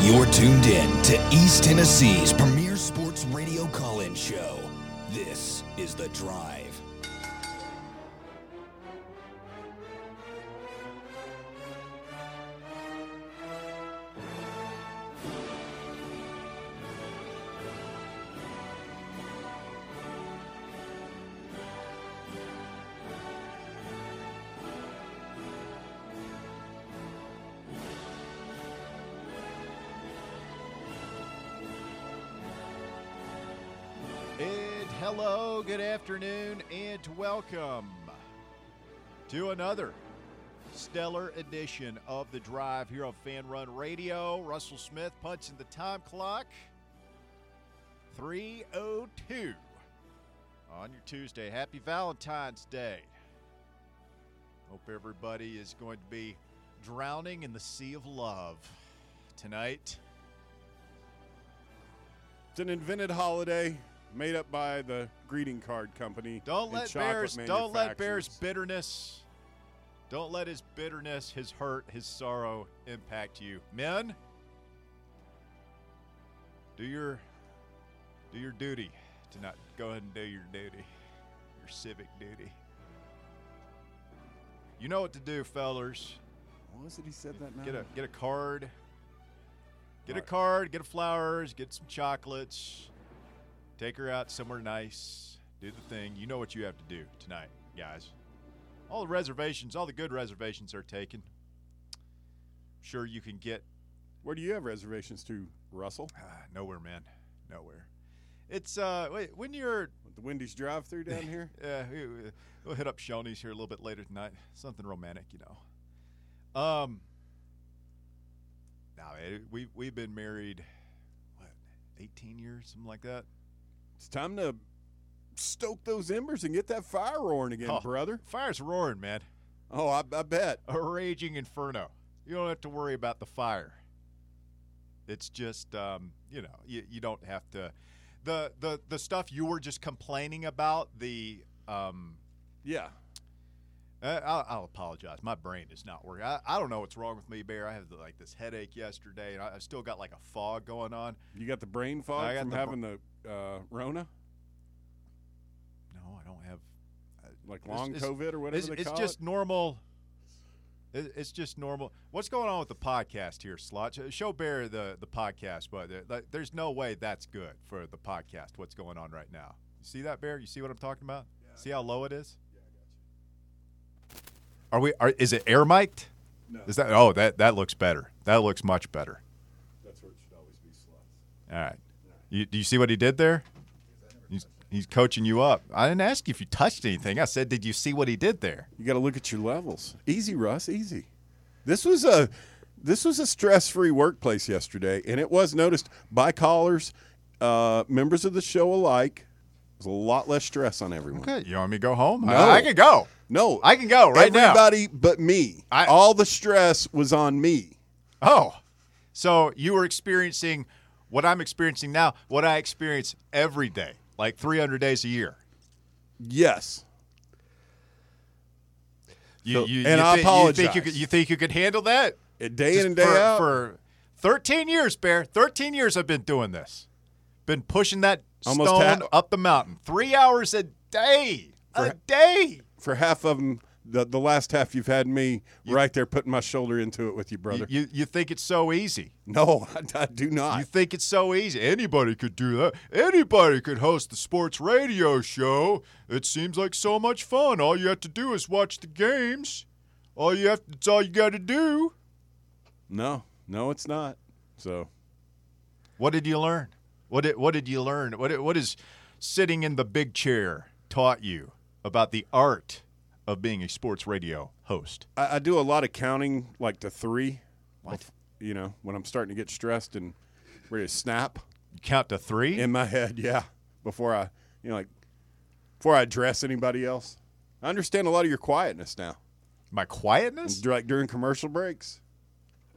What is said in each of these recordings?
You're tuned in to East Tennessee's premier sports radio call-in show. This is The Drive. Afternoon, and welcome to another stellar edition of The Drive here on Fan Run Radio. Russell Smith punching the time clock. 302 on your Tuesday. Happy Valentine's Day. Hope everybody is going to be drowning in the sea of love tonight. It's an invented holiday made up by the greeting card company. Don't let Bears don't let Bears bitterness don't let his bitterness, his hurt, his sorrow impact you. Men, do your do your duty to not go ahead and do your duty. Your civic duty. You know what to do, fellers. What was it he said that now? Get a get a card. Get a card, get a flowers, get some chocolates. Take her out somewhere nice. Do the thing. You know what you have to do tonight, guys. All the reservations, all the good reservations are taken. Sure you can get Where do you have reservations to, Russell? ah, nowhere, man. Nowhere. It's uh wait, when you're With the Wendy's drive-through down here? Yeah, we- we- we'll hit up Shoney's here a little bit later tonight. Something romantic, you know. Um, now we we've been married, what, eighteen years, something like that. It's time to stoke those embers and get that fire roaring again, Oh. brother. Fire's roaring, man. Oh, I, I bet. A raging inferno. You don't have to worry about the fire. It's just, um, you know, you, you don't have to. The, the the stuff you were just complaining about, the um, Yeah. Uh, I'll, I'll apologize. My brain is not working. I, I don't know what's wrong with me, Bear. I had like this headache yesterday, and I, I still got like a fog going on. You got the brain fog I got from the having the uh, Rona, No, I don't have. like long it's- COVID or whatever It's, they it's call just it. normal. It, it's just normal. What's going on with the podcast here, Slot? Show Bear the the podcast, but uh, there's no way that's good for the podcast. What's going on right now? You see that, Bear? You see what I'm talking about? See how low it is? Are we? Are is it air mic'd? No. Is that? Oh, that that looks better. That looks much better. That's where it should always be sluts. All right. You, do you see what he did there? He's, he's coaching you up. I didn't ask you if you touched anything. I said, did you see what he did there? You got to look at your levels. Easy, Russ. Easy. This was a this was a stress-free workplace yesterday, and it was noticed by callers, uh, members of the show alike. There's a lot less stress on everyone. Okay. You want me to go home? No. I, I can go. No, I can go right now. Everybody but me. I- All the stress was on me. Oh. So you were experiencing what I'm experiencing now, what I experience every day, like 300 days a year. Yes. You, So- you, and you I thi- You think you, apologize. could, you think you could handle that? Day Just in and day for, out. For 13 years, Bear. 13 years I've been doing this. Been pushing that Almost stone ha- up the mountain. Three hours a day. A day. for half of them, the, the last half you've had me right there putting my shoulder into it with you, You, brother. you, you think it's so easy. no, I, I do not. You think it's so easy. Anybody could do that. Anybody could host the sports radio show. It seems like so much fun. All you have to do is watch the games. All you have it's all you got to do. no, no, it's not. So What did you learn? What did what did you learn? What what is sitting in the big chair taught you about the art of being a sports radio host? I, I do a lot of counting, like to three. What? You know, when I'm starting to get stressed and ready to snap You count to 3? in my head, yeah. Before I, you know, like before I address anybody else. I understand a lot of your quietness now, My quietness? like during commercial breaks.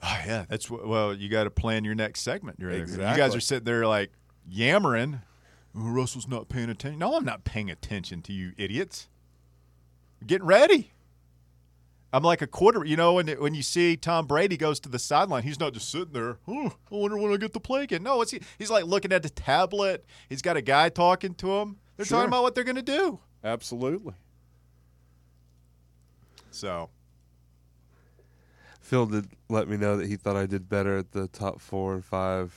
Oh, yeah, that's well. You got to plan your next segment. You're, You guys are sitting there like yammering. Oh, Russell's not paying attention. No, I'm not paying attention to you idiots. Getting ready. I'm like a quarter. You know, when when you see Tom Brady goes to the sideline, he's not just sitting there. Oh, I wonder when I get the play again. No, it's he's like looking at the tablet. He's got a guy talking to him. They're Sure. talking about what they're going to do. Absolutely. So Phil did let me know that he thought I did better at the top four and five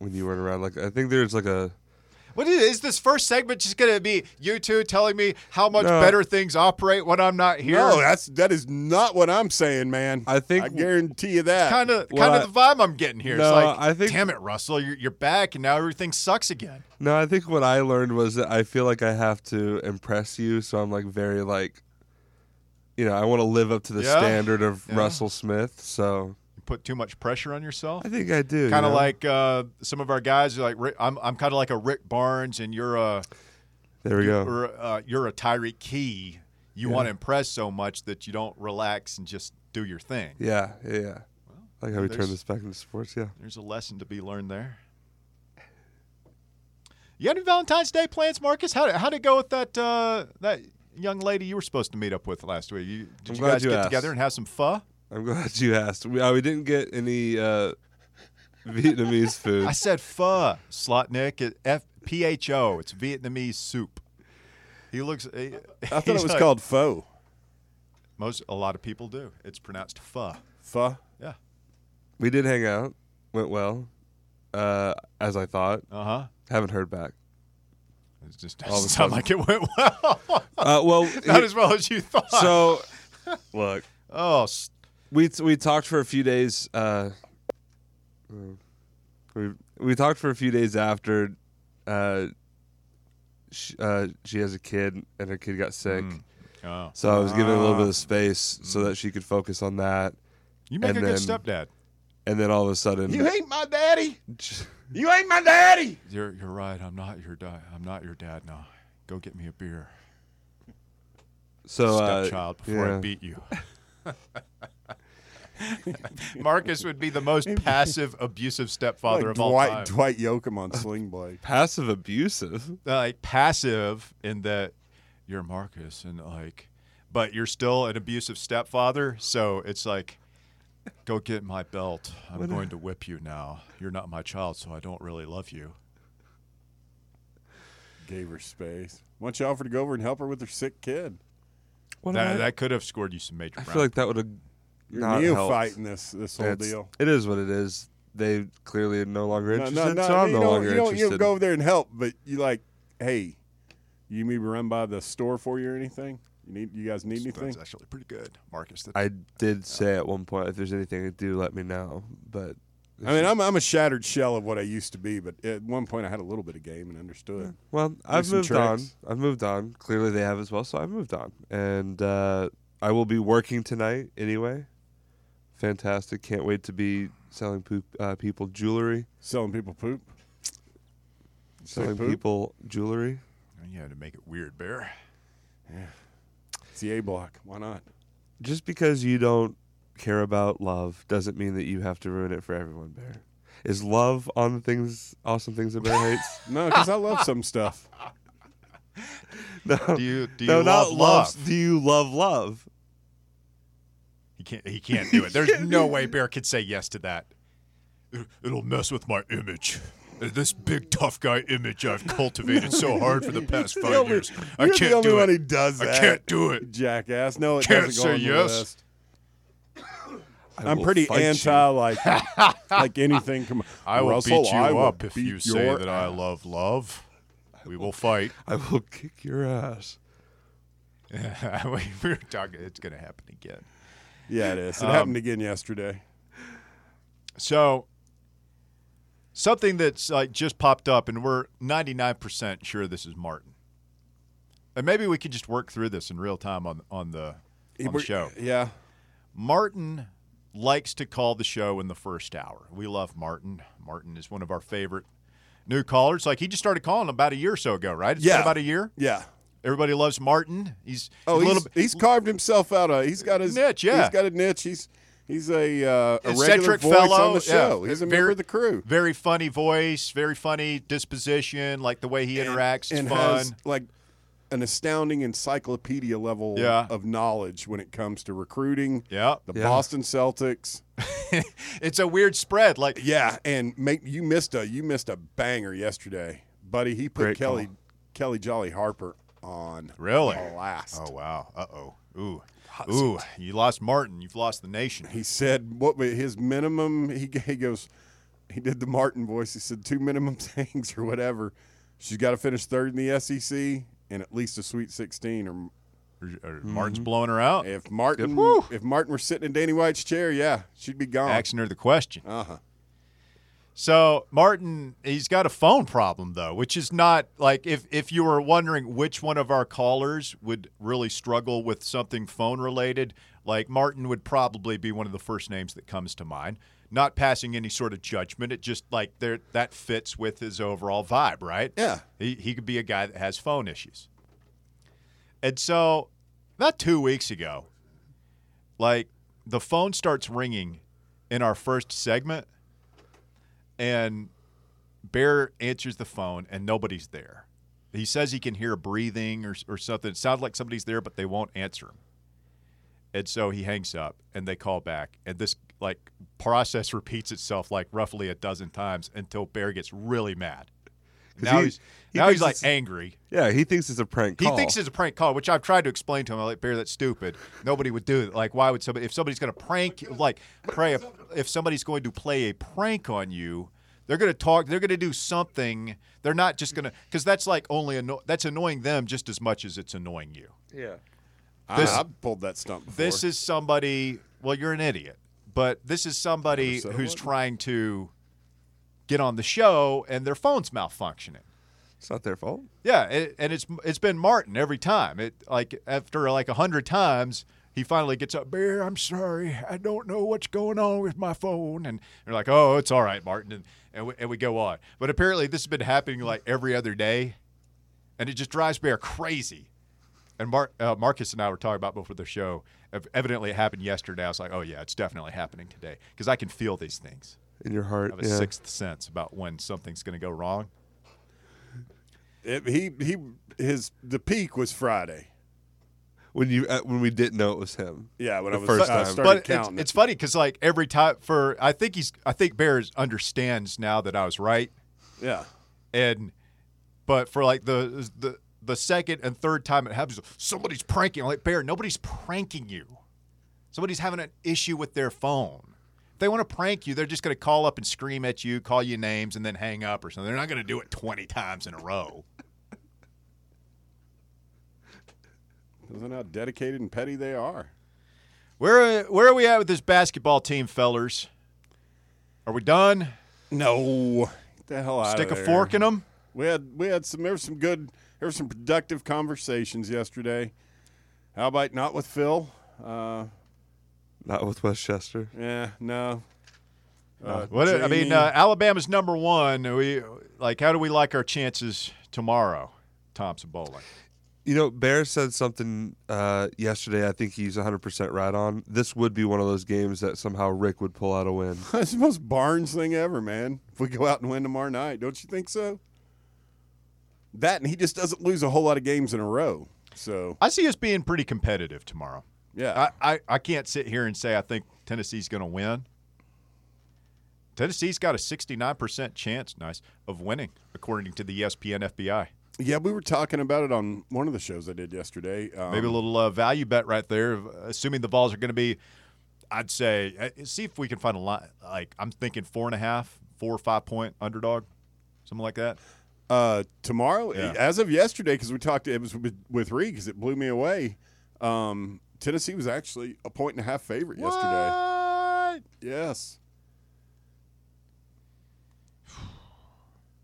when you weren't around. Like I think there's like a What is, is this first segment just going to be you two telling me how much No. better things operate when I'm not here? No, that's that is not what I'm saying, man. I think- I guarantee you that. kind of Well, kind of the vibe I'm getting here. No, it's like, I think- damn it, Russell, you're, you're back and now everything sucks again. no. I think what I learned was that I feel like I have to impress you, so I'm like very like, you know, I want to live up to the Yeah. standard of Yeah. Russell Smith. So You put too much pressure on yourself. I think I do. Kind of you know? like uh, some of our guys are like Rick- I'm. I'm kind of like a Rick Barnes, and you're a there we go. or uh, you're a Tyreke Key. You Yeah. want to impress so much that you don't relax and just do your thing. Yeah, yeah, yeah. like how we turn this back into sports. Yeah. There's a lesson to be learned there. You got any Valentine's Day plans, Marcus? How how'd it go with that uh, that young lady you were supposed to meet up with last week? You, did I'm you guys you get asked. together and have some pho? I'm glad you asked. We, uh, we didn't get any uh, Vietnamese food. I said pho, Slotnick. It- F P H O. It's Vietnamese soup. He looks. He, I thought it was like- called faux. Most a lot of people do. It's pronounced pho. Pho. Yeah. We did hang out. Went well, uh, as I thought. Uh huh. Haven't heard back. It just All of a doesn't sound like it went well. Uh, well, Not as well as you thought. so look, oh, we we talked for a few days. Uh, uh, we we talked for a few days after. Uh, she, uh, she has a kid, and her kid got sick. Mm. oh. So I was giving a little bit Ah. of space so that she could focus on that. you make and a good then- stepdad. And then all of a sudden, You ain't my daddy. You ain't my daddy. You're you're right. I'm not your dad. I'm not your dad now. Go get me a beer, so uh, stepchild, before I beat you. Marcus would be the most passive, abusive stepfather Like of all Dwight time. Dwight Yoakam on Sling Blade. passive abusive. Uh, like passive in that you're Marcus and like, but you're still an abusive stepfather. So it's like, go get my belt. I'm going to whip you now. You're not my child, so I don't really love you. Gave her space. Why don't you offer to go over and help her with her sick kid? What That, I- that could have scored you some major. I ground. feel like that would have You're not neophyte in this this whole It's- deal. It is what it is. They clearly are no longer No, interested, no, no, so I'm you no don't, longer you don't, you interested. don't go over there and help, but you like, hey, you need me to run by the store for you or anything? You need you guys need anything? That's actually pretty good, Marcus. That, I did say at one point, if there's anything to do, let me know. But I mean, I'm I'm a shattered shell of what I used to be, but at one point I had a little bit of game and understood. well, I've some moved on. tricks. I've moved on. Clearly, they have as well. So I've moved on, and uh, I will be working tonight anyway. Fantastic! Can't wait to be selling poop, uh, people jewelry. Selling people poop. Selling poop? people jewelry. you had to make it weird, Bear. Yeah. It's the A block. Why not? Just because you don't care about love doesn't mean that you have to ruin it for everyone, Bear. Is love on the things, awesome things that Bear hates? No, because I love some stuff. No, Do you do you no, love not love? Do you love love? He can't. He can't do it. There's no way Bear could say yes to that. It- It'll mess with my image. This big tough guy image I've cultivated so hard for the past The five only- years. I you're can't the only do one it. who does I can't do it. Jackass. No, it Can't doesn't go say on the yes. list. I I'm will pretty fight you. anti like like anything. Come I will Russell, beat you I will up if beat you say your that I ass. love love. We will fight. I will kick your ass. we were talking. It's going to happen again. Yeah, it is. It Um, happened again yesterday. So something that's like just popped up, and we're 99% sure this is Martin. And maybe we could just work through this in real time on on the on the show. Yeah. Martin likes to call the show in the first hour. We love Martin. Martin is one of our favorite new callers. Like he just started calling about a year or so ago, right? It's been Yeah. about a year. Yeah. Everybody loves Martin. He's Oh, a he's, little bit he's carved himself out. A, he's got his Niche, yeah. He's got a niche. He's he's a uh, a regular eccentric voice fellow on the yeah. show. He's a Very- member of the crew. Very funny voice, very funny disposition, like the way he interacts is and fun. has like an astounding encyclopedia level Yeah. of knowledge when it comes to recruiting. Yeah. The Yeah. Boston Celtics. it's a weird spread. Like Yeah, and make you missed a you missed a banger yesterday, buddy. He put Great Kellie call. Kellie Jolly Harper on Really? blast. Oh wow. Uh oh. Ooh. Ooh. You lost Martin. You've lost the nation. He said what his minimum. He he goes. He did the Martin voice. He said two minimum things or whatever. She's got to finish third in the SEC and at least a Sweet 16. Or or Martin's blowing her out. if Martin if Martin were sitting in Danny White's chair, yeah, she'd be gone. Asking her the question. Uh huh. So Martin, he's got a phone problem though, which is not like if if you were wondering which one of our callers would really struggle with something phone related, like Martin would probably be one of the first names that comes to mind. Not passing any sort of judgment, it just like there that fits with his overall vibe, right? Yeah. He he could be a guy that has phone issues. And so, about two weeks ago, like the phone starts ringing in our first segment, and Bear answers the phone, and nobody's there. He says he can hear breathing or, or something. It sounds like somebody's there, but they won't answer him. And so he hangs up, and they call back, and this like process repeats itself like roughly a dozen times until Bear gets really mad. Now he- he's he now he's like angry. Yeah, he thinks it's a prank He thinks it's a prank call, which I've tried to explain to him. I'm like, Bear, that's stupid. Nobody would do it. Like, why would somebody? If somebody's going to prank, like, pray, if somebody's going to play a prank on you, they're going to talk. They're going to do something. They're not just going to, because that's like only anno- that's annoying them just as much as it's annoying you. yeah. This, This- I, have pulled that stump before. This is somebody. Well, you're an idiot, but this is somebody Never said I who's trying to get on the show and their phone's malfunctioning. It's not their fault. Yeah, it, and it's it's been Martin every time. It like after like a hundred times, he finally gets up. Bear, I'm sorry, I don't know what's going on with my phone, and they're like, "Oh, it's all right, Martin," and and we, and we go on. But apparently, this has been happening like every other day, and it just drives Bear crazy. And Mar- uh, Marcus and I were talking about before the show. Ev- Evidently, it happened yesterday. I was like, "Oh yeah, it's definitely happening today," because I can feel these things. In your heart. I have a yeah. sixth sense about when something's going to go wrong. It- he he his the peak was Friday. When you uh, when we didn't know it was him. Yeah, when The I was first I time. started but it's, it. it's funny because like every time for I think he's I think Bears understands now that I was right yeah. and but for like the the the second and third time it happens somebody's pranking I'm like Bear nobody's pranking you somebody's having an issue with their phone if they want to prank you they're just going to call up and scream at you call you names and then hang up or something they're not going to do it 20 times in a row Isn't how dedicated and petty they are. where where are we at with this basketball team fellers are we done No, Get the hell out stick a there. fork in them We had we had some there were some good there were some productive conversations yesterday. How about not with Phil? Uh, Not with Westchester. yeah, no. Uh, What I mean, uh, Alabama's number one. We like. How do we like our chances tomorrow, Thompson-Boling? You know, Bear said something uh, yesterday. I think he's 100% right on. This would be one of those games that somehow Rick would pull out a win. That's the most Barnes thing ever, man. If we go out and win tomorrow night, don't you think so? That and he just doesn't lose a whole lot of games in a row. So I see us being pretty competitive tomorrow. Yeah, I, I, I can't sit here and say I think Tennessee's going to win. Tennessee's got a 69% chance, nice, of winning, according to the ESPN BPI. yeah, we were talking about it on one of the shows I did yesterday. Um, Maybe a little uh, value bet right there, assuming the balls are going to be, I'd say, uh, see if we can find a line. Like, I'm thinking four and a half, four or five point underdog, something like that. Uh, tomorrow, Yeah. as of yesterday, because we talked, it was with, with Reed because it blew me away. Um, Tennessee was actually a point and a half favorite yesterday. What? Yes,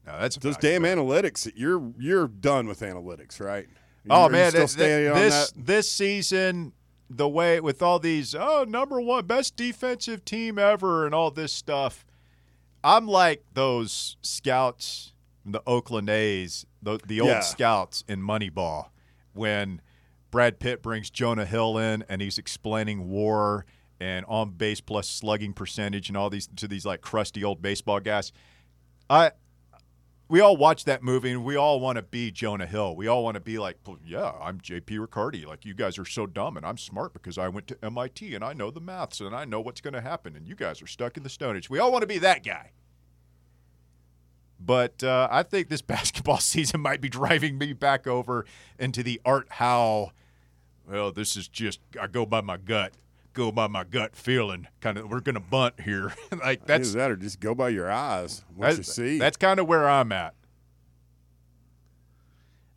No, that's those damn bet. analytics. You're you're done with analytics, right? You- Oh are you man, still th- th- on this that? this season, the way with all these oh number one best defensive team ever and all this stuff, I'm like those scouts, from the Oakland A's, the the old Yeah. scouts in Moneyball, when Brad Pitt brings Jonah Hill in and he's explaining WAR and on base plus slugging percentage and all these to these like crusty old baseball guys. I we all watch that movie and we all want to be Jonah Hill. We all want to be like, yeah, I'm J.P. Riccardi. Like you guys are so dumb, and I'm smart because I went to MIT and I know the maths and I know what's going to happen, and you guys are stuck in the Stone Age. We all want to be that guy. But uh, I think this basketball season might be driving me back over into the Art Howe. Well, this is just I go by my gut, go by my gut feeling. Kind of, we're going to bunt here. like That's that, or just go by your eyes. What you that's, see. that's kind of where I'm at.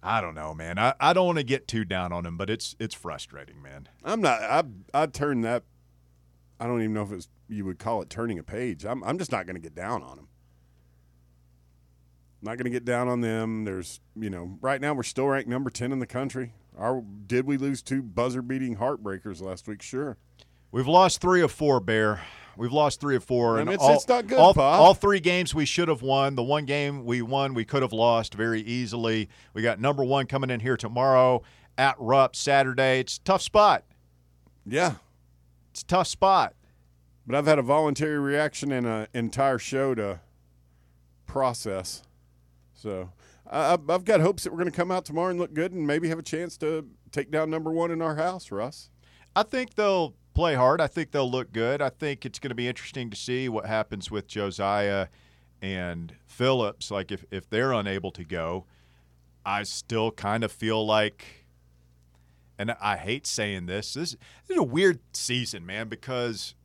I don't know, man. I, I don't want to get too down on him, but it's it's frustrating, man. I'm not. I I turn that. I don't even know if it's you would call it turning a page. I'm I'm just not going to get down on them. Not going to get down on them. There's you know right now we're still ranked number ten in the country. Our did we lose two buzzer beating heartbreakers last week? Sure. We've lost three of four, Bear. We've lost three of four, And and it's- all, it's not good, all, all three games we should have won. The one game we won, we could have lost very easily. We got number one coming in here tomorrow at Rupp Saturday. It's a tough spot. Yeah, It's a tough spot. but I've had a voluntary reaction and an entire show to process. So I, I've- got hopes that we're going to come out tomorrow and look good and maybe have a chance to take down number one in our house, Russ. I think they'll play hard. I think they'll look good. I think it's going to be interesting to see what happens with Josiah and Phillips. Like if, if they're unable to go, I still kind of feel like, and I hate saying this, this, this is a weird season, man, because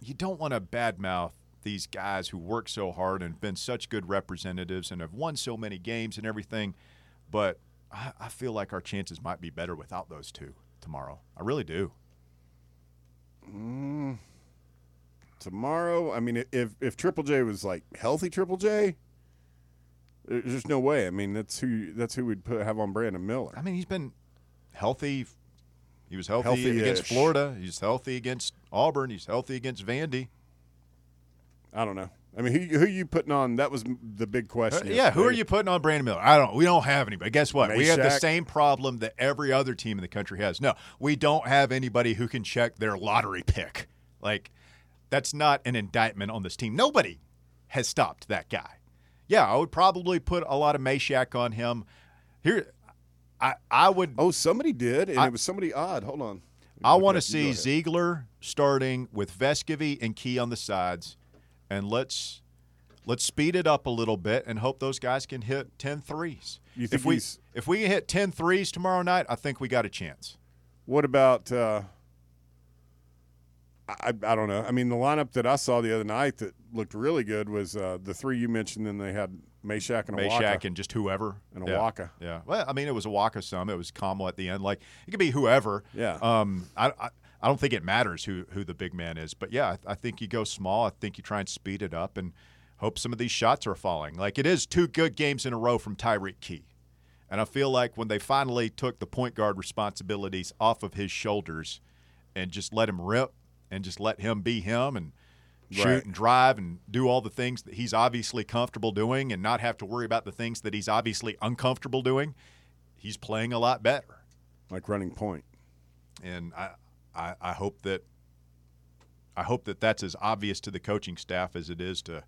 you don't want to badmouth these guys who work so hard and have been such good representatives and have won so many games and everything. But I, I feel like our chances might be better without those two tomorrow. I really do. Mm. tomorrow. I mean, if if Triple J was like healthy, Triple J, there's just no way. I mean, that's who that's who we'd put have on Brandon Miller. I mean, he's been healthy. He was healthy Healthy-ish. against Florida. He's healthy against Auburn. He's healthy against Vandy. I don't know. I mean, who who are you putting on? That was the big Uh, question. yeah, who are you putting on Brandon Miller? I don't. We don't have anybody. Guess what? We have the same problem that every other team in the country has. No, we don't have anybody who can check their lottery pick. Like, that's not an indictment on this team. Nobody has stopped that guy. Yeah, I would probably put a lot of Mashack on him. Here, I I would. Oh, somebody did, and I- it was somebody odd. Hold on. I want to see. Zeigler starting with Vescovi and Key on the sides, and let's let's speed it up a little bit and hope those guys can hit 10 threes. You think if we if we hit 10 threes tomorrow night, I think we got a chance. What about? Uh, I I don't know. I mean, the lineup that I saw the other night that looked really good was uh, the three you mentioned. Then they had Mashack and Awaka. and just whoever. And yeah. Awaka. Yeah. Well, I mean, it was Awaka some. It was Kamal at the end. Like it could be whoever. Yeah. Um. I. I I don't think it matters who, who the big man is, but yeah, I, I think you go small. I think you try and speed it up and hope some of these shots are falling. Like it is two good games in a row from Tyreke Key, and I feel like when they finally took the point guard responsibilities off of his shoulders and just let him rip and just let him be him and shoot Right. and drive and do all the things that he's obviously comfortable doing and not have to worry about the things that he's obviously uncomfortable doing, he's playing a lot better. like running point. And I, I, I hope that I hope that that's as obvious to the coaching staff as it is to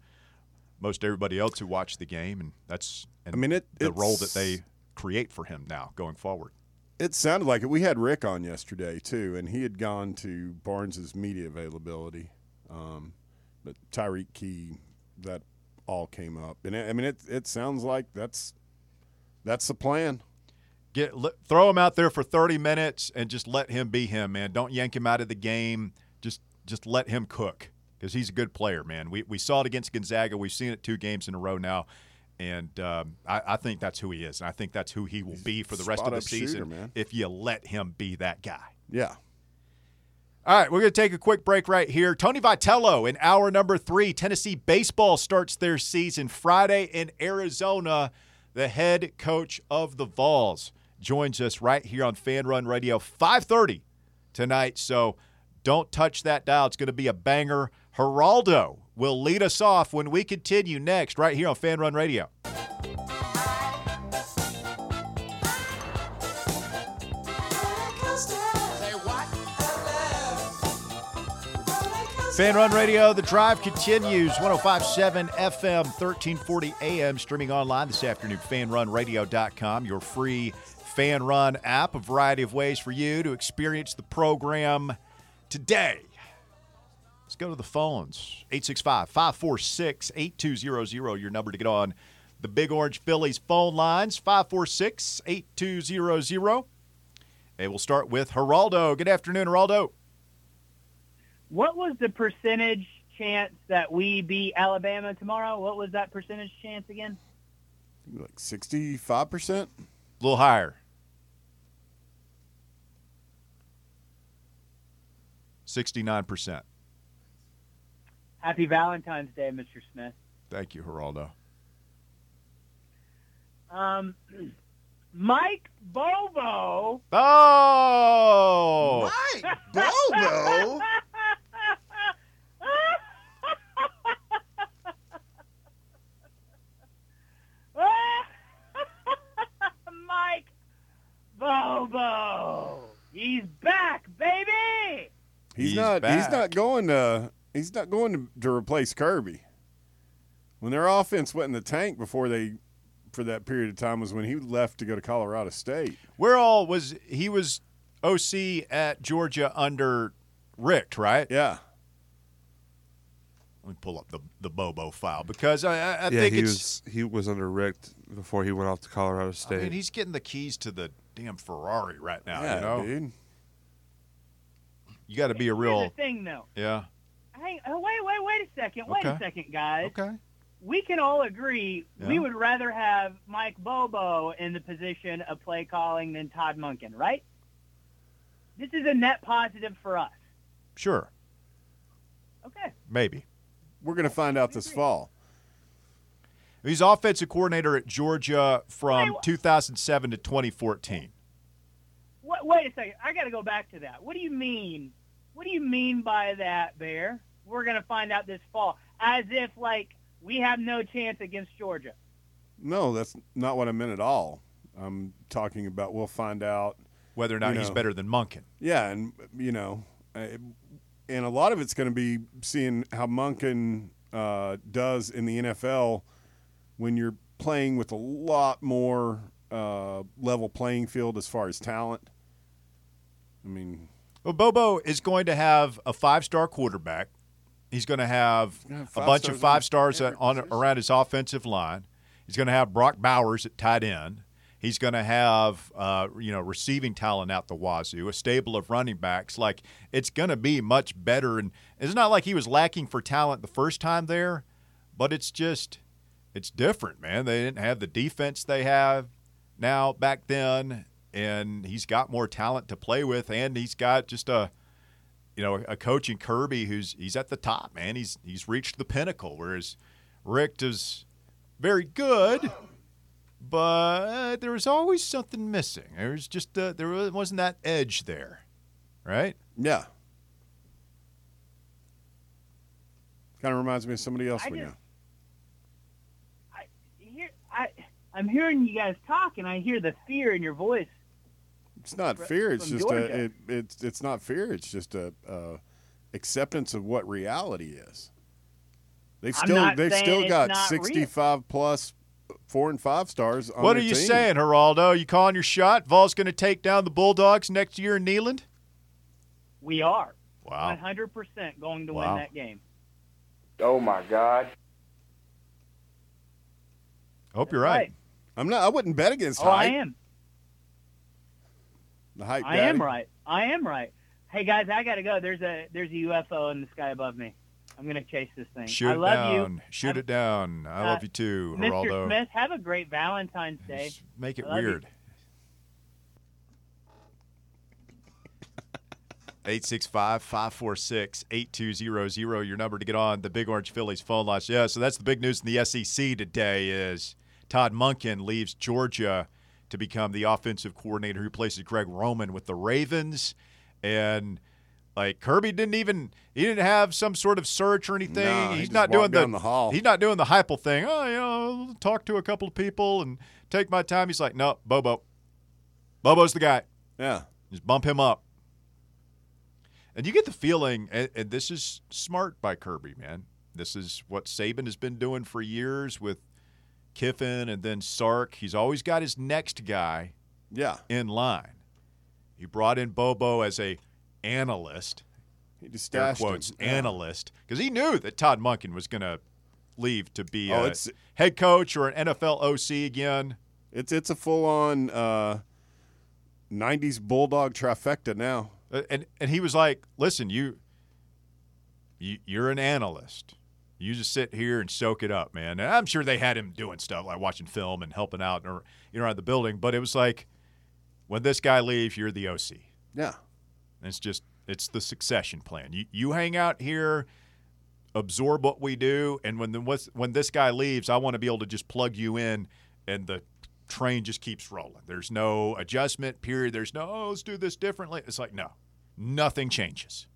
most everybody else who watched the game, and that's and I mean, it- the role that they create for him now going forward. It sounded like it. We had Rick on yesterday too, and he had gone to Barnes's media availability. Um, but Tyreke Key, that all came up, and it, I mean, it it sounds like that's that's the plan. Get throw him out there for 30 minutes and just let him be him, man. Don't yank him out of the game. Just just let him cook because he's a good player, man. We we saw it against Gonzaga. We've seen it two games in a row now, and um, I, I think that's who he is, and I think that's who he will be for the rest of the shooter, season man. if you let him be that guy. Yeah. All right, we're going to take a quick break right here. Tony Vitello in hour number three. Tennessee baseball starts their season Friday in Arizona. The head coach of the Vols joins us right here on Fan Run Radio, 5:30 tonight. So don't touch that dial. It's going to be a banger. Geraldo will lead us off when we continue next right here on Fan Run Radio. Fan Run Radio, the drive continues. 1057 FM, 1340 AM, streaming online this afternoon. FanRunRadio.com, your free Fan Run app. A variety of ways for you to experience the program today. Let's go to the phones. 865 546 8200, your number to get on the Big Orange Phillies phone lines. 546 8200. And we'll start with Geraldo. Good afternoon, Geraldo. What was the percentage chance that we beat Alabama tomorrow? What was that percentage chance again? Like 65%? A little higher. 69%. Happy Valentine's Day, Mr. Smith. Thank you, Geraldo. Um, Mike Bobo. Oh! Mike Bobo? Mike Bobo. He's back, baby. He's, He's not he's not going to he's not going to, to replace Kirby. When their offense went in the tank before they for that period of time was when he left to go to Colorado State. Where all was he was OC at Georgia under Richt, right? Yeah. Let me pull up the, the Bobo file because I, I, I yeah, think he it's. was he was under Richt before he went off to Colorado I State. mean, he's getting the keys to the damn Ferrari right now. yeah, you know, dude. You got to be a Here's real. the thing, though. Yeah. Hang, oh, wait, wait, wait a second. Wait a second, guys. Okay. we can all agree Yeah. we would rather have Mike Bobo in the position of play calling than Todd Monken, right? This is a net positive for us. Sure. Okay. Maybe. We're going to find out this fall. He's offensive coordinator at Georgia from Wait, wh- 2007 to 2014. Wait, wait a second. I got to go back to that. What do you mean? What do you mean by that, Bear? We're going to find out this fall. As if, like, we have no chance against Georgia. No, that's not what I meant at all. I'm talking about we'll find out. Whether or not You he's know. better than Monken. Yeah, and you know, and a lot of it's going to be seeing how Monken uh, does in the NFL when you're playing with a lot more uh, level playing field as far as talent. I mean, Well, Bobo is going to have a five-star quarterback. He's going to have a bunch of five stars at, on around his offensive line. He's going to have Brock Bowers at tight end. He's going to have uh, you know receiving talent out the wazoo, a stable of running backs. Like it's going to be much better, and it's not like he was lacking for talent the first time there, but it's just it's different, man. They didn't have the defense they have now back then, and he's got more talent to play with, and he's got just a you know a coach in Kirby who's he's at the top, man. He's he's reached the pinnacle, whereas Rick is very good, but there was always something missing. There was just uh, there wasn't that edge there, right? yeah, kind of reminds me of somebody else I we just- know. I, hear, I, I'm hearing you guys talk, and I hear the fear in your voice. It's not fear. It's just a. It, it's it's not fear. It's just a, uh acceptance of what reality is. They've I'm still they've still got sixty five plus four and five stars. On what are you team. saying, Geraldo? You calling your shot? Vol's going to take down the Bulldogs next year in Neyland? We are Wow. 100% going to Wow. win that game. Oh my God. I hope you're right. I'm not. I wouldn't bet against Oh, I am. The hype. I daddy. am right. I am right. Hey guys, I gotta go. There's a there's a UFO in the sky above me. I'm gonna chase this thing. Shoot I it love down. Shoot Have- it down. I Uh, love you too, you, Mr. Geraldo. Smith. Have a great Valentine's Day. Just make it I you. weird. 865 546 8200, your number to get on the Big Orange Phillies phone line. Yeah, so that's the big news in the SEC today is Todd Monken leaves Georgia to become the offensive coordinator who replaces Greg Roman with the Ravens. And like Kirby didn't even he didn't have some sort of search or anything. No, he's just not doing the, the hall. he's not doing the hypel thing. Oh, you know, talk to a couple of people and take my time. He's like, no, Bobo. Bobo's the guy. Yeah. Just bump him up. And you get the feeling, and, and this is smart by Kirby, man. This is what Saban has been doing for years with Kiffin and then Sark. He's always got his next guy Yeah. in line. He brought in Bobo as a analyst, He just air him. quotes, Yeah. analyst, because he knew that Todd Monken was going to leave to be Oh, a head coach or an NFL OC again. It's it's a full on uh, '90s bulldog trifecta now. Uh, and and he was like, "Listen, you, you you're an analyst. You just sit here and soak it up, man." And I'm sure they had him doing stuff like watching film and helping out or you know around the building, but it was like when this guy leaves, you're the OC. Yeah. And it's just it's the succession plan. You you hang out here, absorb what we do, and when the when this guy leaves, I want to be able to just plug you in, and the train just keeps rolling. There's no adjustment period. There's no oh, let's do this differently. It's like no, nothing changes.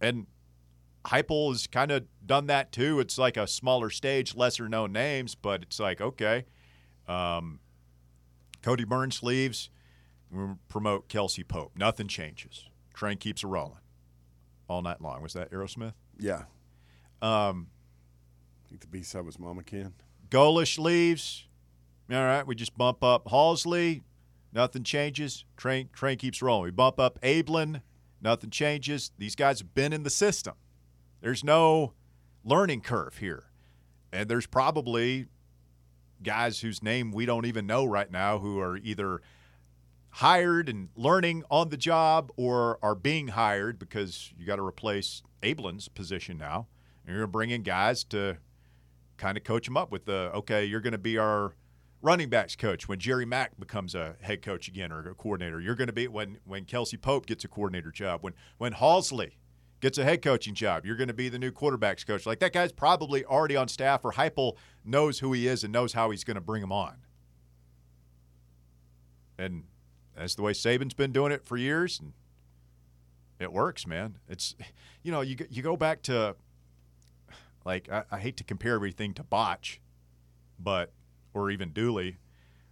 And Heupel has kind of done that too. It's like a smaller stage, lesser known names, but it's like okay. Um, Kodi Burns leaves. We promote Kelsey Pope. Nothing changes. Train keeps a rolling all night long. Was that Aerosmith? Yeah. Um, I think the B side was Mama Kin. Golesh leaves. All right, we just bump up Halzle. Nothing changes. Train train keeps rolling. We bump up Abeln. Nothing changes. These guys have been in the system. There's no learning curve here, and there's probably guys whose name we don't even know right now who are either hired and learning on the job or are being hired because you got to replace Abeln's position now. And you're going to bring in guys to kind of coach them up with the okay, you're going to be our running backs coach when Jerry Mack becomes a head coach again or a coordinator. You're going to be when when Kelsey Pope gets a coordinator job. When when Halzle gets a head coaching job, you're going to be the new quarterbacks coach. Like that guy's probably already on staff, or Heupel knows who he is and knows how he's going to bring him on. And that's the way Saban's been doing it for years, and it works, man. It's you know you you go back to like I, I hate to compare everything to Butch, but or even Dooley,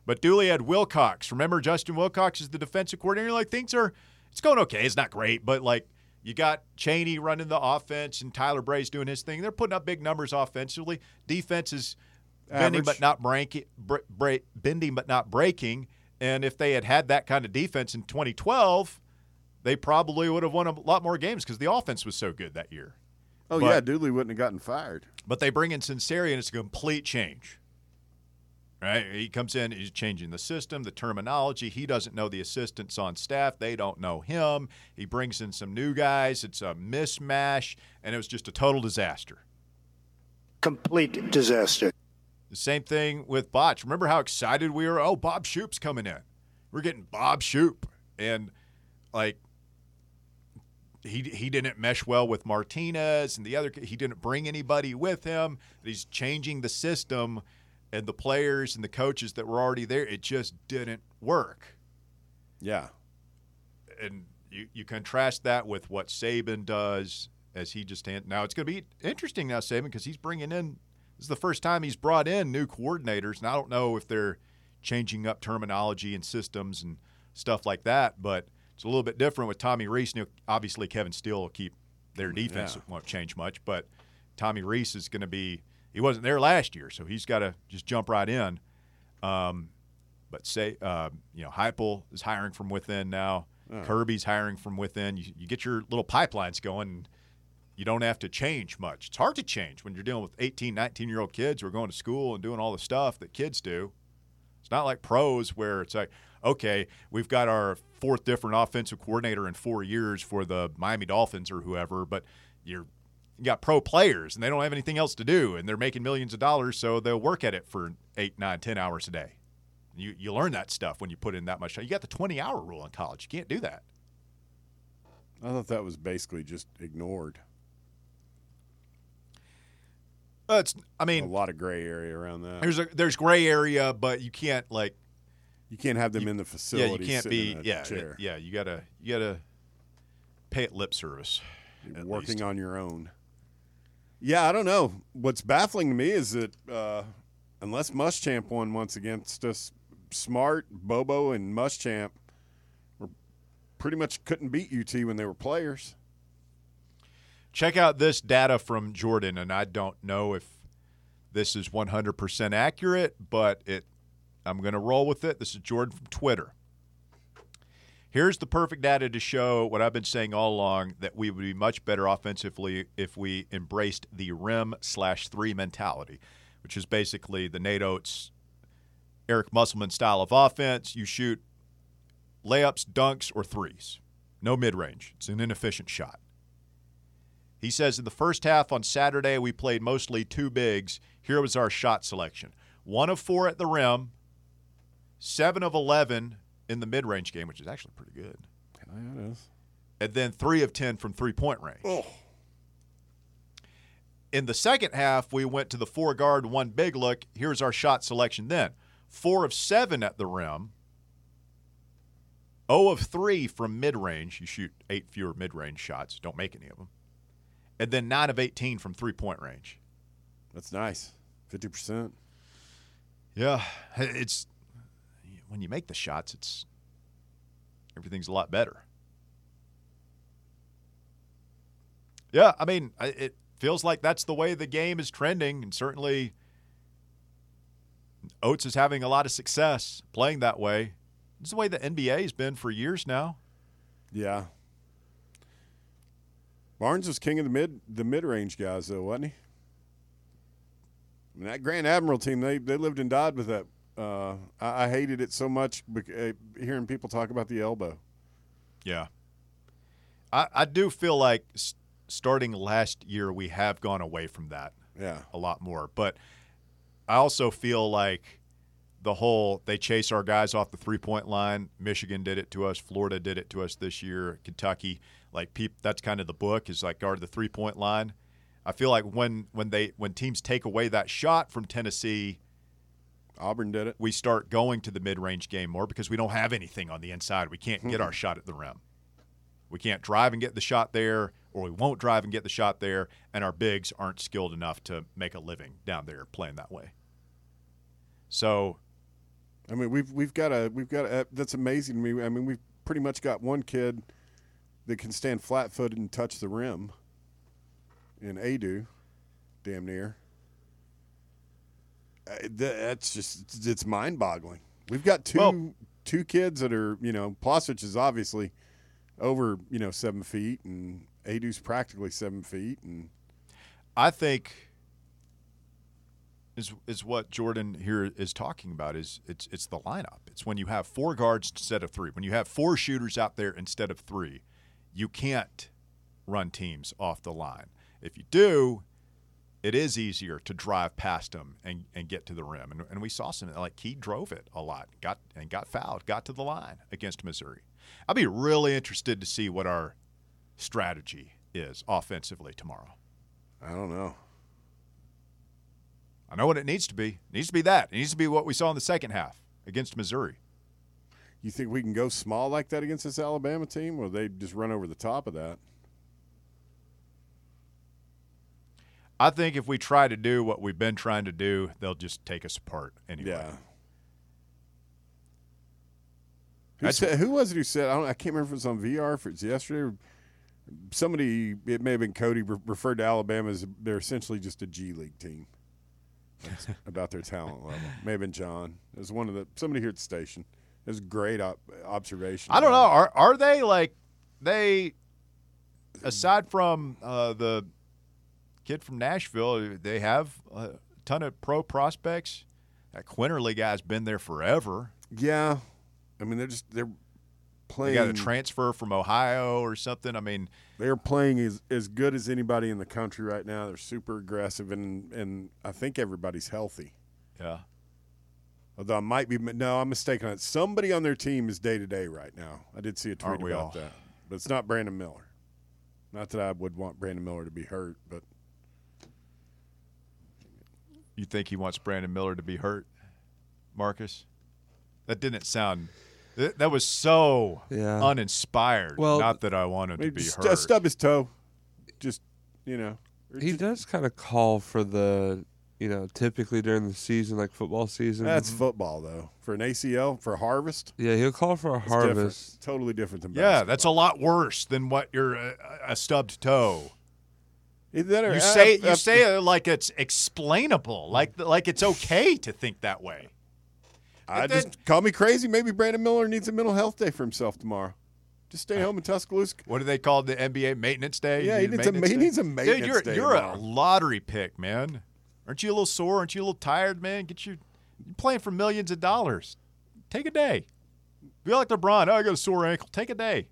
but Dooley had Wilcox. Remember Justin Wilcox is the defensive coordinator. Like things are, it's going okay. It's not great, but like you got Cheney running the offense and Tyler Bray's doing his thing. They're putting up big numbers offensively. Defense is bending Average. but not breaking, bre- bre- bending but not breaking. And if they had had that kind of defense in 2012, they probably would have won a lot more games because the offense was so good that year. Oh But- yeah, Dooley wouldn't have gotten fired. But they bring in Sunseri, and it's a complete change. Right? He comes in, he's changing the system, the terminology. He doesn't know the assistants on staff. They don't know him. He brings in some new guys. It's a mismatch, and it was just a total disaster. Complete disaster. The same thing with Butch. Remember how excited we were? Oh, Bob Shoop's coming in. We're getting Bob Shoop. And, like, he, he didn't mesh well with Martinez and the other. He didn't bring anybody with him. He's changing the system, and the players and the coaches that were already there, it just didn't work. Yeah. And you, you contrast that with what Saban does as he just hand, now it's going to be interesting now Saban because he's bringing in this is the first time he's brought in new coordinators and I don't know if they're changing up terminology and systems and stuff like that but it's a little bit different with Tommy Rees obviously Kevin Steele will keep their mm, defense Yeah. won't change much but Tommy Rees is going to be he wasn't there last year so he's got to just jump right in um, but say uh, you know Heupel is hiring from within now. Kirby's hiring from within. You, you get your little pipelines going. You don't have to change much. It's hard to change when you're dealing with 18, 19 year old kids who are going to school and doing all the stuff that kids do. It's not like pros where it's like, okay, we've got our fourth different offensive coordinator in four years for the Miami Dolphins or whoever, but you're you got pro players and they don't have anything else to do and they're making millions of dollars, so they'll work at it for eight, nine, ten hours a day. You you learn that stuff when you put in that much time. You got the twenty hour rule in college. You can't do that. I thought that was basically just ignored. Uh, it's I A mean, a lot of gray area around that. there's a there's gray area, but you can't like You can't have them in the facility. yeah, you can't be yeah chair. yeah you gotta you gotta pay it lip service. Working least. on your own. Yeah, I don't know. What's baffling to me is that uh, unless Muschamp won once against us, Smart, Bobo, and Muschamp were pretty much couldn't beat UT when they were players. Check out this data from Jordan, and I don't know if this is 100% accurate, but it I'm going to roll with it. This is Jordan from Twitter. Here's the perfect data to show what I've been saying all along that we would be much better offensively if we embraced the rim slash three mentality, which is basically the Nate Oats, Eric Musselman style of offense. You shoot layups, dunks, or threes. No mid range. It's an inefficient shot. He says in the first half on Saturday, we played mostly two bigs. Here was our shot selection one of four at the rim, seven of 11 in the mid range game, which is actually pretty good. Yeah, it is. And then three of 10 from three point range. Oh. In the second half, we went to the four guard, one big look. Here's our shot selection then four of seven at the rim, 0 of 3 from mid range. You shoot eight fewer mid range shots, don't make any of them. And then 9 of 18 from three point range. That's nice. 50%. Yeah, it's when you make the shots, it's everything's a lot better. Yeah, I mean, it feels like that's the way the game is trending, and certainly Oats is having a lot of success playing that way. Is the way the NBA has been for years now. Yeah. Barnes was king of the mid the mid range guys though, wasn't he? I mean, that Grant Admiral team, they they lived and died with that. Uh, I, I hated it so much bec- uh, hearing people talk about the elbow. Yeah. I, I do feel like s- starting last year, we have gone away from that. Yeah. a lot more. But I also feel like the whole they chase our guys off the three point line. Michigan did it to us. Florida did it to us this year. Kentucky, like peop, that's kind of the book is like guard the three point line. I feel like when when they when teams take away that shot from Tennessee, Auburn did it. we start going to the mid range game more because we don't have anything on the inside. We can't get our mm-hmm. shot at the rim. We can't drive and get the shot there, or we won't drive and get the shot there, and our bigs aren't skilled enough to make a living down there playing that way. So, I mean, we've we've got a we've got a, that's amazing to me. I mean, we've pretty much got one kid that can stand flat footed and touch the rim. In Aidoo, damn near. Th- that's just it's mind boggling. We've got two Well- two kids that are you know Plavsic is obviously over you know seven feet and Aidoo's practically seven feet and I think is is what Jordan here is talking about is it's it's the lineup. It's when you have four guards instead of three. When you have four shooters out there instead of three, you can't run teams off the line. If you do, it is easier to drive past them and, and get to the rim. And, and we saw some like he drove it a lot, got and got fouled, got to the line against Missouri. I'd be really interested to see what our strategy is offensively tomorrow. I don't know. I know what it needs to be. It needs to be that. It needs to be what we saw in the second half against Missouri. You think we can go small like that against this Alabama team, or they just run over the top of that? I think if we try to do what we've been trying to do, they'll just take us apart anyway. Yeah. Who, said, who was it who said? I, don't, I can't remember if it was on VR, if it's yesterday. Somebody, it may have been Cody, re- referred to Alabama as they're essentially just a G League team. About their talent level. May have been John. It was one of the somebody here at the station. It was a great op- observation. I don't know. Are are they like they aside from uh, the kid from Nashville, they have a ton of pro prospects. That Quinerly guy's been there forever. Yeah, I mean they're just they're playing. They got a transfer from Ohio or something. I mean, they're playing as as good as anybody in the country right now. They're super aggressive, and and I think everybody's healthy. yeah. Although I might be no, I'm mistaken. Somebody on their team is day to day right now. I did see a tweet about all? that, but it's not Brandon Miller. Not that I would want Brandon Miller to be hurt, but You think he wants Brandon Miller to be hurt, Marcus? That didn't sound. That that was so Yeah. uninspired. Well, not that I want him I mean, to be just hurt. uh, stub his toe. Just you know, He just- does kind of call for the you know, typically during the season, like football season. That's football though. For an ACL for harvest, yeah, he'll call for a it's different. harvest. Totally different than Yeah, that's a lot worse than what you're a, a stubbed toe. Either that or- You say I- you say it like it's explainable, like like it's okay to think that way. I then- just call me crazy. Maybe Brandon Miller needs a mental health day for himself tomorrow. Just stay home in Tuscaloosa. What do they call the NBA maintenance day? Yeah, he needs a- maintenance he day? needs a Dude, you're, day You're a lottery pick, man. Aren't you a little sore? Aren't you a little tired, man? Get your you're playing for millions of dollars. Take a day. Be like LeBron. Oh, I got a sore ankle. Take a day.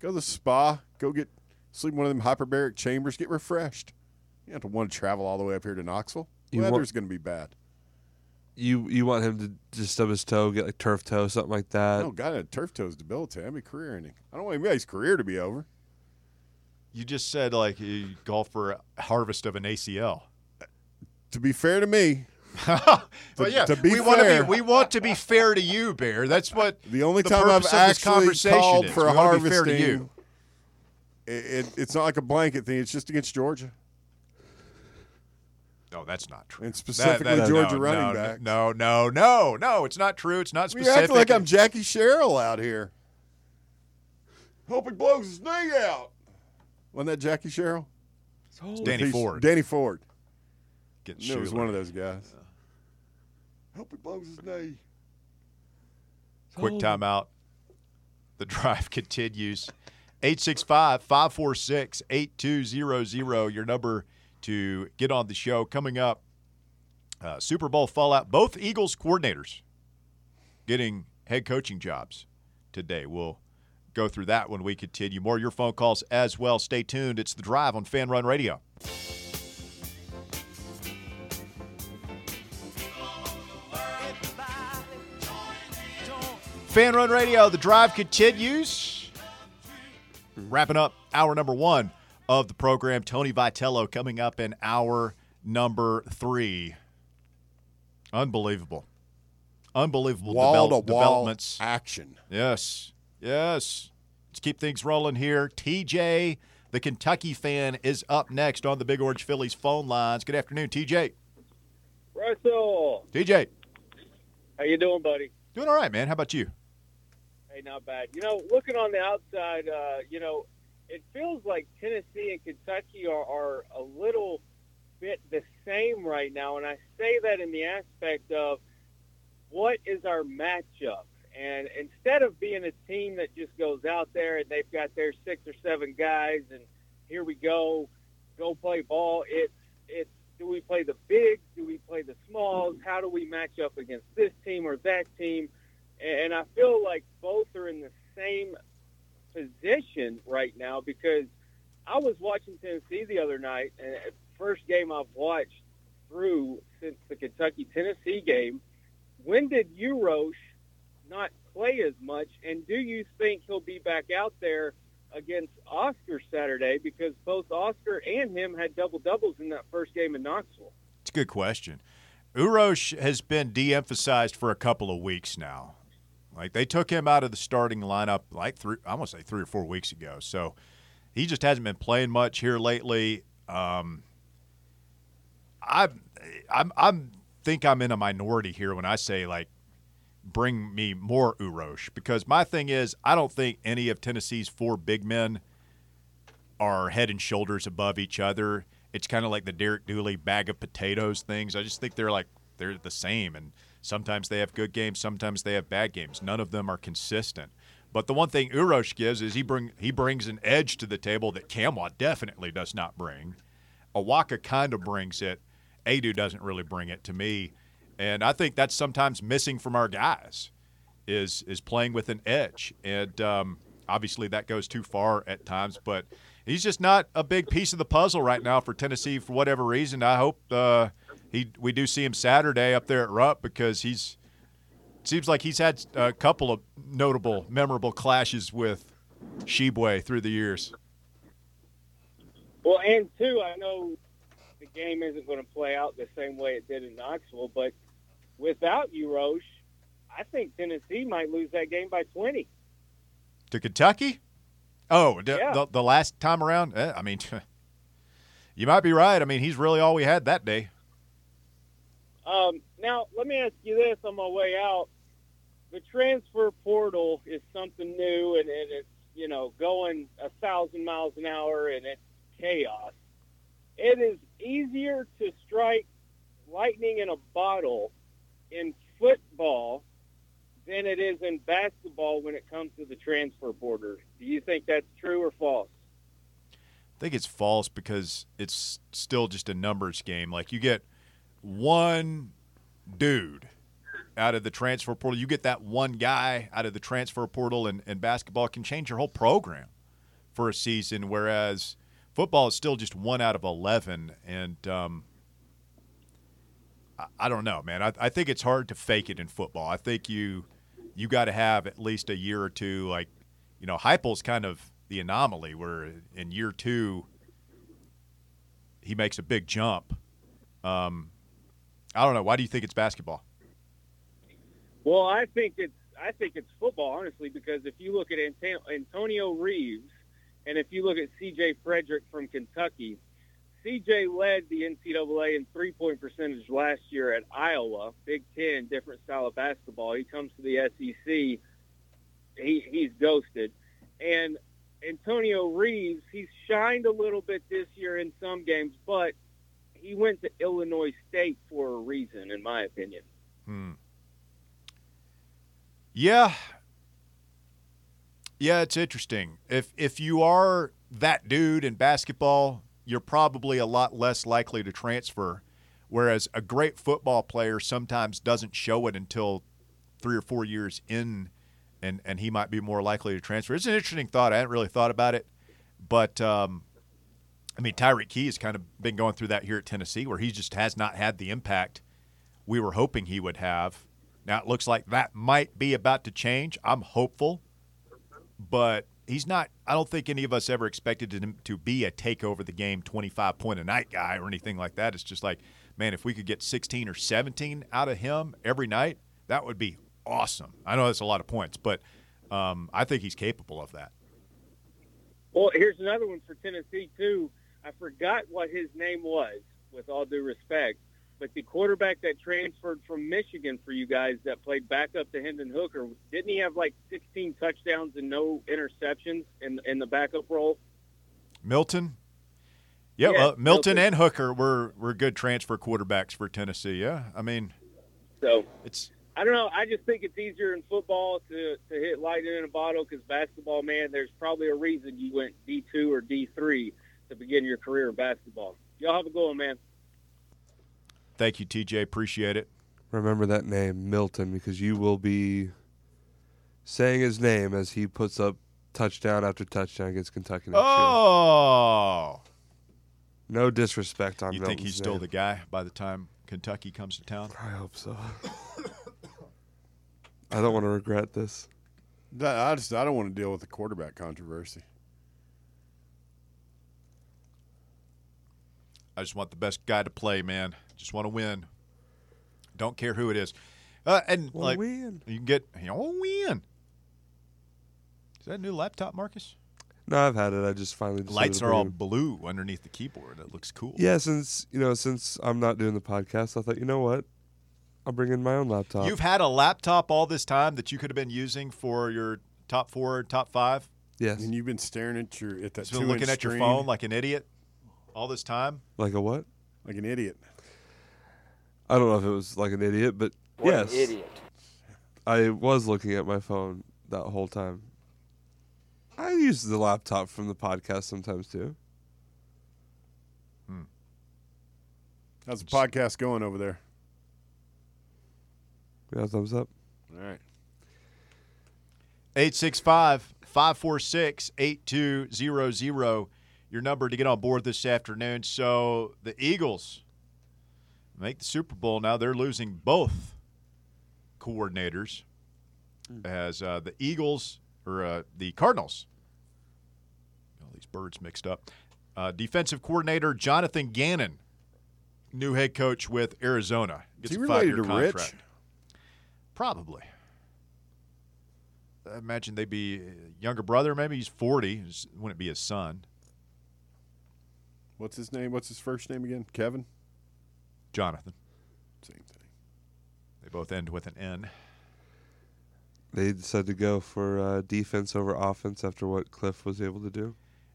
Go to the spa. Go get sleep in one of them hyperbaric chambers. Get refreshed. You don't have to want to travel all the way up here to Knoxville. You want- Weather's going to be bad. You you want him to just stub his toe, get like turf toe, something like that. oh, God, a turf toe is debilitating. That'd be career ending. I don't want anybody's career to be over. You just said like you golf for a harvest of an ACL. To be fair to me, but yeah, to be we want to fair- be we want to be fair to you, Bear. That's what the only the time I've purpose this actually conversation called for We a wanna be fair harvesting, to you. It, it, it's not like a blanket thing. It's just against Georgia No, that's not true. and specifically that- Georgia no, running no, backs. No, no, no, no. It's not true. It's not specific. You acting like I'm Jackie Sherrill out here. Hope he blows his knee out. Wasn't that Jackie Sherrill? Danny He's- Ford. Danny Ford. Getting Knew it was one of those guys. Hope he blows his knee. Quick timeout. The drive continues. 865 546 8200, your number to get on the show. Coming up, uh, Super Bowl fallout. Both Eagles coordinators getting head coaching jobs today. We'll go through that when we continue. More of your phone calls as well. Stay tuned. It's the drive on Fan Run Radio. Fan Run Radio, the drive continues. Wrapping up hour number one of the program. Tony Vitello coming up in hour number three. Unbelievable. Unbelievable Wall develop- to wall developments. action. Yes. Yes. Let's keep things rolling here. TJ, the Kentucky fan, is up next on the Big Orange Phillies phone lines. Good afternoon, TJ. Russell, TJ, how you doing, buddy? doing all right, man. How about you? Hey, not bad. You know, looking on the outside, uh, you know, it feels like Tennessee and Kentucky are, are a little bit the same right now, and I say that in the aspect of what is our matchup. And instead of being a team that just goes out there and they've got their six or seven guys and here we go, go play ball, it's it's do we play the bigs? Do we play the smalls? How do we match up against this team or that team? And I feel like both are in the same position right now because I was watching Tennessee the other night, and first game I've watched through since the Kentucky Tennessee game. When did Uros not play as much, and do you think he'll be back out there against Oscar Saturday? Because both Oscar and him had double doubles in that first game in Knoxville. It's a good question. Uros has been de-emphasized for a couple of weeks now. Like they took him out of the starting lineup like three, I want to say three or four weeks ago. So he just hasn't been playing much here lately. Um, I, I'm, I'm think I'm in a minority here when I say like bring me more Uros because my thing is I don't think any of Tennessee's four big men are head and shoulders above each other. It's kind of like the Derek Dooley bag of potatoes things. I just think they're like they're the same, and sometimes they have good games, sometimes they have bad games. None of them are consistent. But the one thing Uros gives is he bring he brings an edge to the table that Nkamhoua definitely does not bring. Awaka kind of brings it. Aidoo doesn't really bring it to me, and I think that's sometimes missing from our guys is is playing with an edge, and um, obviously that goes too far at times. But he's just not a big piece of the puzzle right now for Tennessee for whatever reason. I hope uh, he we do see him Saturday up there at Rupp because he's seems like he's had a couple of notable, memorable clashes with Tshiebwe through the years. Well, and two, I know the game isn't going to play out the same way it did in Knoxville, but without Uros, I think Tennessee might lose that game by 20. To Kentucky? Oh, d- Yeah. the, the last time around? Eh, I mean, you might be right. I mean, he's really all we had that day. Um, now, let me ask you this on my way out. The transfer portal is something new, and, and it's you know going a thousand miles an hour, and it's chaos. It is easier to strike lightning in a bottle in football than it is in basketball when it comes to the transfer border. Do you think that's true or false? I think it's false because it's still just a numbers game. Like you get one dude out of the transfer portal, you get that one guy out of the transfer portal, and, and basketball can change your whole program for a season, whereas football is still just one out of 11. And um, I, I don't know, man. I, I think it's hard to fake it in football. I think you you got to have at least a year or two. Like, you know, Heupel's kind of the anomaly where in year two he makes a big jump. Um, I don't know. Why do you think it's basketball? Well, I think it's I think it's football, honestly, because if you look at Antonio Reeves and if you look at C.J. Fredrick from Kentucky, C.J. led the NCAA in three-point percentage last year at Iowa, Big Ten, different style of basketball. He comes to the SEC, he he's ghosted, and Antonio Reeves, he's shined a little bit this year in some games, but he went to Illinois State for a reason, in my opinion. Hmm. Yeah. Yeah, it's interesting. If if you are that dude in basketball, you're probably a lot less likely to transfer. Whereas a great football player sometimes doesn't show it until three or four years in, and, and he might be more likely to transfer. It's an interesting thought. I hadn't really thought about it. But, um, I mean, Tyreke Key has kind of been going through that here at Tennessee where he just has not had the impact we were hoping he would have. Now it looks like that might be about to change. I'm hopeful, but he's not. I don't think any of us ever expected him to be a take over the game, 25 point a night guy or anything like that. It's just like, man, if we could get 16 or 17 out of him every night, that would be awesome. I know that's a lot of points, but um, I think he's capable of that. Well, here's another one for Tennessee too. I forgot what his name was. With all due respect, but the quarterback that transferred from Michigan for you guys that played backup to Hendon Hooker, didn't he have like 16 touchdowns and no interceptions in in the backup role? Milton. Yeah, yeah well, Milton, Milton, and Hooker were were good transfer quarterbacks for Tennessee. Yeah, I mean, so it's. I don't know. I just think it's easier in football to, to hit lightning in a bottle because basketball, man, there's probably a reason you went D2 or D3 to begin your career in basketball. Y'all have a good one, man. Thank you, TJ. Appreciate it. Remember that name, Milton, because you will be saying his name as he puts up touchdown after touchdown against Kentucky next oh. year. No disrespect on You Milton's think he's name. still the guy by the time Kentucky comes to town? I hope so. I don't want to regret this. I just I don't want to deal with the quarterback controversy. I just want the best guy to play, man. Just want to win. Don't care who it is. Uh, and We'll like win. you can get you know win. Is that a new laptop, Marcus? No, I've had it. I just finally decided Lights are bring all blue underneath the keyboard. It looks cool. Yeah, since you know, since I'm not doing the podcast, I thought, you know what, I'll bring in my own laptop. You've had a laptop all this time that you could have been using for your top four, top five. yes, And you've been staring at your at that Just been looking inch at your screen phone like an idiot all this time. like a what? like an idiot. I don't know if it was like an idiot, but What yes, an idiot. I was looking at my phone that whole time. I use the laptop from the podcast sometimes too. Hmm. How's the podcast going over there? Yeah, thumbs up. All right. 865 546 8200. Your number to get on board this afternoon. So the Eagles make the Super Bowl. Now they're losing both coordinators as uh, the Eagles or uh, the Cardinals. All these birds mixed up. Uh, defensive coordinator Jonathan Gannon, new head coach with Arizona. Is he related to contract. Rich? Probably. I imagine they'd be younger brother. Maybe he's 40. Wouldn't it be his son? What's his name? What's his first name again? Kevin. Jonathan. Same thing. They both end with an N. They decided to go for uh, defense over offense after what Kliff was able to do.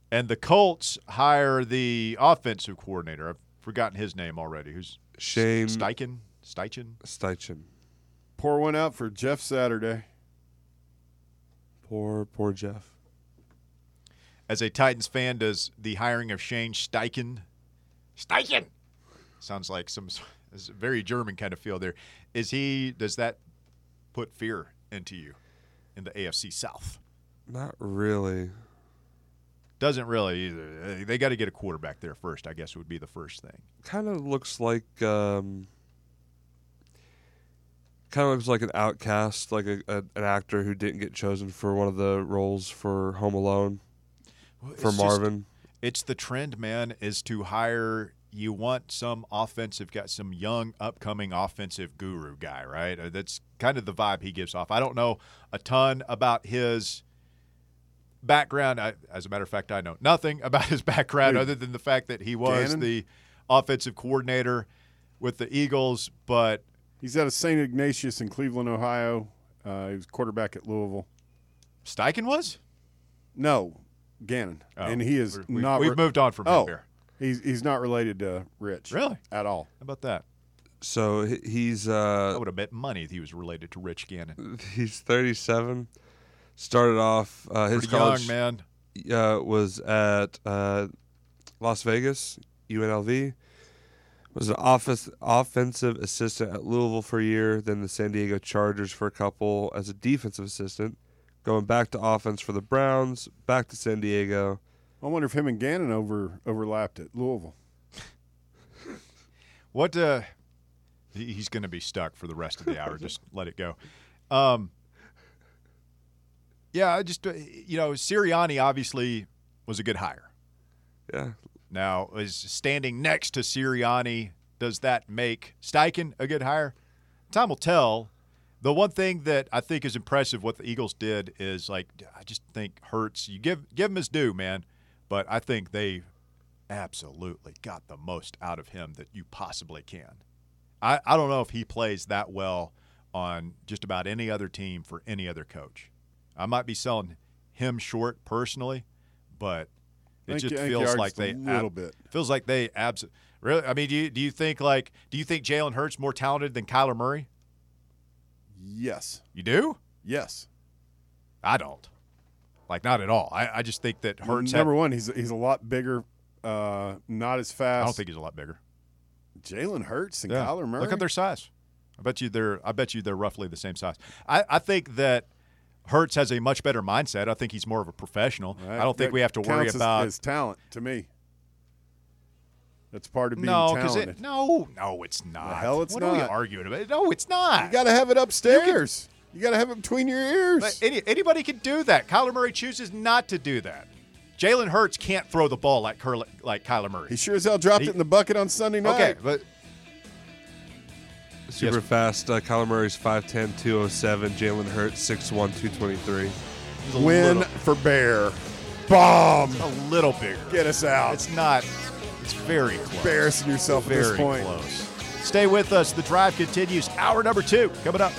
And the Colts hire the offensive coordinator. I've forgotten his name already. Who's Shane Steichen? Steichen? Steichen. Pour one out for Jeff Saturday. Poor, poor Jeff. As a Titans fan, does the hiring of Shane Steichen Steichen sounds like some very German kind of feel there. Is he does that put fear into you in the AFC South? Not really. Doesn't really either. They got to get a quarterback there first, I guess would be the first thing. Kind of looks like um, kind of looks like an outcast, like a, a, an actor who didn't get chosen for one of the roles for Home Alone Well, for just- Marvin. it's the trend, man, is to hire. You want some offensive guy, some young upcoming offensive guru guy, right? Uh, That's kind of the vibe he gives off. I don't know a ton about his background. I, as a matter of fact, I know nothing about his background Wait. other than the fact that he was Gannon? the offensive coordinator with the Eagles. But He's out of St. Ignatius in Cleveland, Ohio. Uh, he was quarterback at Louisville. Steichen was. No, Gannon, Oh, and he is we're- we've, not. We've re- moved on from Oh. him here. He's he's not related to Rich. Really? At all. How about that? So he- he's I uh, would have bet money if he was related to Rich Gannon. he's 37. Started off uh, his Pretty college young man. uh, was at uh, Las Vegas, UNLV. Was an office offensive assistant at Louisville for a year, then the San Diego Chargers for a couple as a defensive assistant. Going back to offense for the Browns, back to San Diego. I wonder if him and Gannon over overlapped at Louisville. What? Uh, he- he's going to be stuck for the rest of the hour. just let it go. Um, yeah, I just uh, you know, Sirianni obviously was a good hire. Yeah, Now, is standing next to Sirianni does that make Steichen a good hire? Time will tell. The one thing that I think is impressive what the Eagles did is like I just think Hurts. You give give him his due, man, but I think they absolutely got the most out of him that you possibly can. I, I don't know if he plays that well on just about any other team for any other coach. I might be selling him short personally, but it just you- I think you feels like just a they little bit. feels like they abs really. I mean, do you do you think like do you think Jalen Hurts more talented than Kyler Murray? Yes. You do? Yes. I don't. Like not at all. I, I just think that Hurts. had- Number one, he's he's a lot bigger, uh, not as fast. I don't think he's a lot bigger. Jalen Hurts and Yeah. Kyler Murray. Look at their size. I bet you they're. I bet you they're roughly the same size. I, I think that Hurts has a much better mindset. I think he's more of a professional. Right. I don't think That we have to worry as- about. his talent to me. That's part of being no, because talented. it no, no, it's not. hell it's what are we arguing about? No, it's not. you got to have it upstairs. You, got to have it between your ears. But any, anybody can do that. Kyler Murray chooses not to do that. Jalen Hurts can't throw the ball like Curl, like Kyler Murray. he sure as hell dropped He- it in the bucket on Sunday night. okay, but super Yes. fast. Uh, Kyler Murray's 5'10", 207. Jalen Hurts 6'1", 223. Win little, for Bear. Bomb. a little bigger. Get us out. It's not. It's very close. embarrassing yourself at this point. close. Stay with us. The drive continues. Hour number two coming up.